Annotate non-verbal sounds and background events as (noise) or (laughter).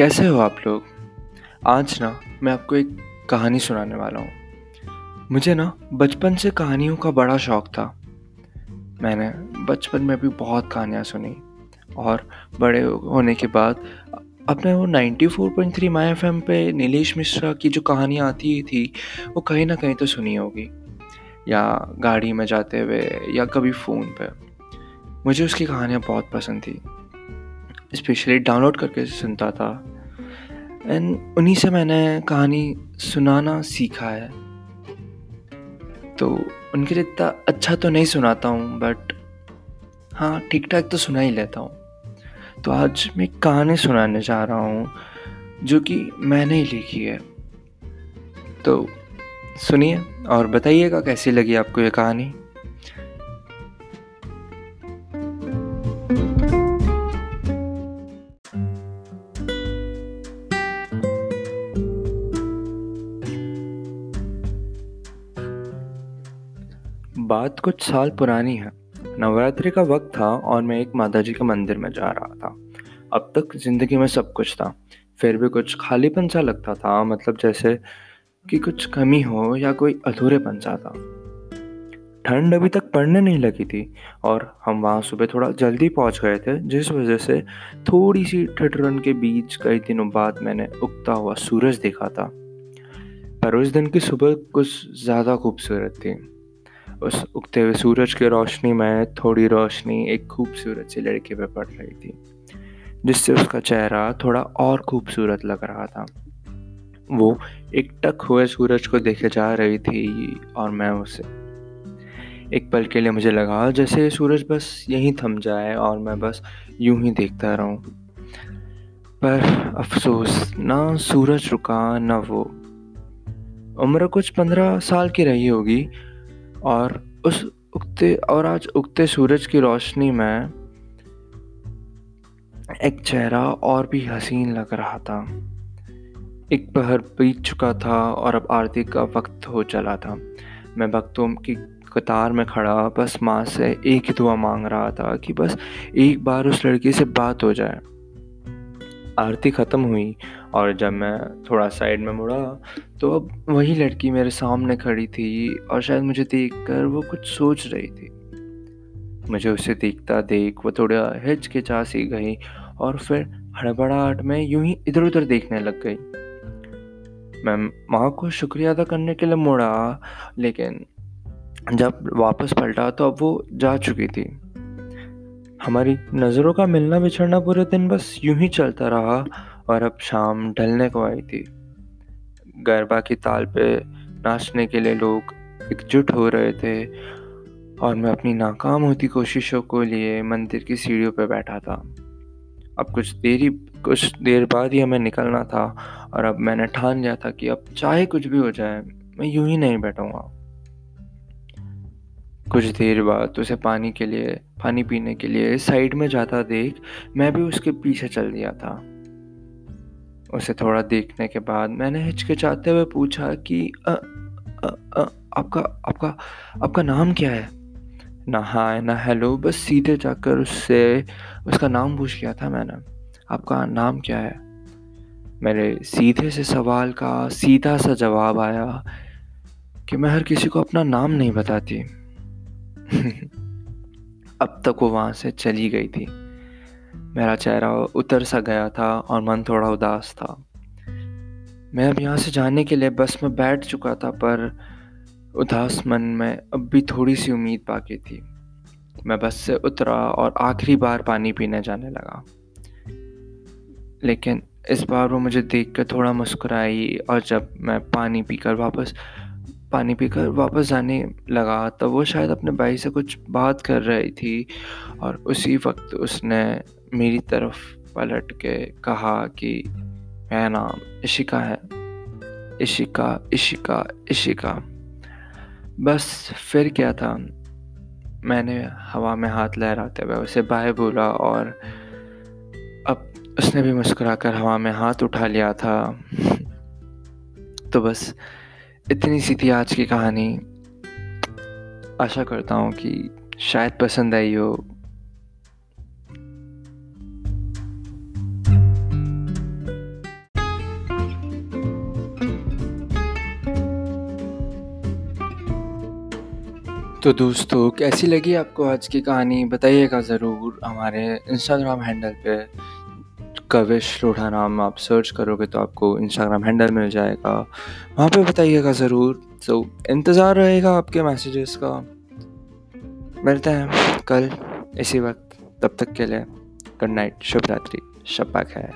कैसे हो आप लोग? आज ना, मैं आपको एक कहानी सुनाने वाला हूँ। मुझे ना, बचपन से कहानियों का बड़ा शौक था। मैंने बचपन में भी बहुत कहानियाँ सुनी और बड़े होने के बाद अपने वो 94.3 माई एफ़ पे नीलेश मिश्रा की जो कहानियाँ आती थी, वो कहीं ना कहीं तो सुनी होगी। या गाड़ी में जाते हुए, या कभी फ़ोन पे। मुझे उसकी कहानियाँ बहुत पसंद थी। स्पेशली डाउनलोड करके सुनता था। एंड उन्हीं से मैंने कहानी सुनाना सीखा है। तो उनके लिए इतना अच्छा तो नहीं सुनाता हूँ बट हाँ ठीक ठाक तो सुना ही लेता हूँ। तो आज मैं कहानी सुनाने जा रहा हूँ, जो कि मैंने ही लिखी है। तो सुनिए और बताइएगा कैसी लगी आपको ये कहानी? बात कुछ साल पुरानी है। नवरात्रि का वक्त था और मैं एक माता जी के मंदिर में जा रहा था। अब तक ज़िंदगी में सब कुछ था। फिर भी कुछ खालीपन सा लगता था मतलब जैसे कि कुछ कमी हो या कोई अधूरेपन सा था। ठंड अभी तक पड़ने नहीं लगी थी और हम वहाँ सुबह थोड़ा जल्दी पहुँच गए थे, जिस वजह से थोड़ी सी ठिठुरन के बीच कई दिनों बाद मैंने उगता हुआ सूरज देखा था। पर उस दिन की सुबह कुछ ज़्यादा खूबसूरत थी। उस उगते हुए सूरज की रोशनी में थोड़ी रोशनी एक खूबसूरत सी लड़के पर पड़ रही थी, जिससे उसका चेहरा थोड़ा और खूबसूरत लग रहा था। वो एक टक हुए सूरज को देखे जा रही थी और मैं उसे, एक पल के लिए मुझे लगा जैसे सूरज बस यहीं थम जाए और मैं बस यूँ ही देखता रहूँ। पर अफसोस, ना सूरज रुका, ना वो। उम्र कुछ पंद्रह साल की रही होगी और उस उगते, और आज उगते सूरज की रोशनी में एक चेहरा और भी हसीन लग रहा था। एक पहर बीत चुका था और अब आरती का वक्त हो चला था। मैं भक्तों की कतार में खड़ा, बस माँ से एक ही दुआ मांग रहा था कि बस एक बार उस लड़की से बात हो जाए। आरती ख़त्म हुई और जब मैं थोड़ा साइड में मुड़ा तो अब वही लड़की मेरे सामने खड़ी थी और शायद मुझे देख कर वो कुछ सोच रही थी। मुझे उसे देखता देख वो थोड़ा हिचकिचा सी गई और फिर हड़बड़ाहट में यूँ ही इधर उधर देखने लग गई। मैं माँ को शुक्रिया अदा करने के लिए मुड़ा, लेकिन जब वापस पलटा तो अब वो जा चुकी थी। हमारी नज़रों का मिलना बिछड़ना पूरे दिन बस यूँ ही चलता रहा और अब शाम ढलने को आई थी। गरबा की ताल पे नाचने के लिए लोग एकजुट हो रहे थे और मैं अपनी नाकाम होती कोशिशों को लिए मंदिर की सीढ़ियों पर बैठा था। अब कुछ देरी, कुछ देर बाद ही हमें निकलना था और अब मैंने ठान लिया था कि अब चाहे कुछ भी हो जाए, मैं यूँ ही नहीं बैठूँगा। कुछ देर बाद उसे पानी के लिए, पानी पीने के लिए साइड में जाता देख, मैं भी उसके पीछे चल दिया था। उसे थोड़ा देखने के बाद मैंने हिचकिचाते हुए पूछा कि अ, अ, अ, आपका आपका आपका नाम क्या है? ना हाय ना हेलो बस सीधे जाकर उससे उसका नाम पूछ लिया था मैंने। आपका नाम क्या है? मेरे सीधे से सवाल का सीधा सा जवाब आया कि मैं हर किसी को अपना नाम नहीं बताती। (laughs) अब तक वो वहाँ से चली गई थी। मेरा चेहरा उतर सा गया था और मन थोड़ा उदास था। मैं अब यहाँ से जाने के लिए बस में बैठ चुका था, पर उदास मन में अब भी थोड़ी सी उम्मीद बाकी थी। मैं बस से उतरा और आखिरी बार पानी पीने जाने लगा। लेकिन इस बार वो मुझे देख कर थोड़ा मुस्कुराई और जब मैं पानी पीकर वापस, पानी पीकर वापस जाने लगा, तब वो शायद अपने भाई से कुछ बात कर रही थी और उसी वक्त उसने मेरी तरफ़ पलट के कहा कि, मेरा नाम इशिका है। इशिका इशिका इशिका। बस फिर क्या था? मैंने हवा में हाथ लहराते हुए उसे बाय बोला और अब उसने भी मुस्कुराकर हवा में हाथ उठा लिया था। तो बस इतनी सी थी आज की कहानी। आशा करता हूँ कि शायद पसंद आई हो। तो दोस्तों, कैसी लगी आपको आज की कहानी? बताइएगा ज़रूर। हमारे इंस्टाग्राम हैंडल पे कविश लोढ़ा नाम आप सर्च करोगे तो आपको इंस्टाग्राम हैंडल मिल जाएगा। वहाँ पे बताइएगा ज़रूर। तो इंतज़ार रहेगा आपके मैसेजेस का। मिलते हैं कल इसी वक्त। तब तक के लिए गुड नाइट शुभ रात्रि शब्बा खैर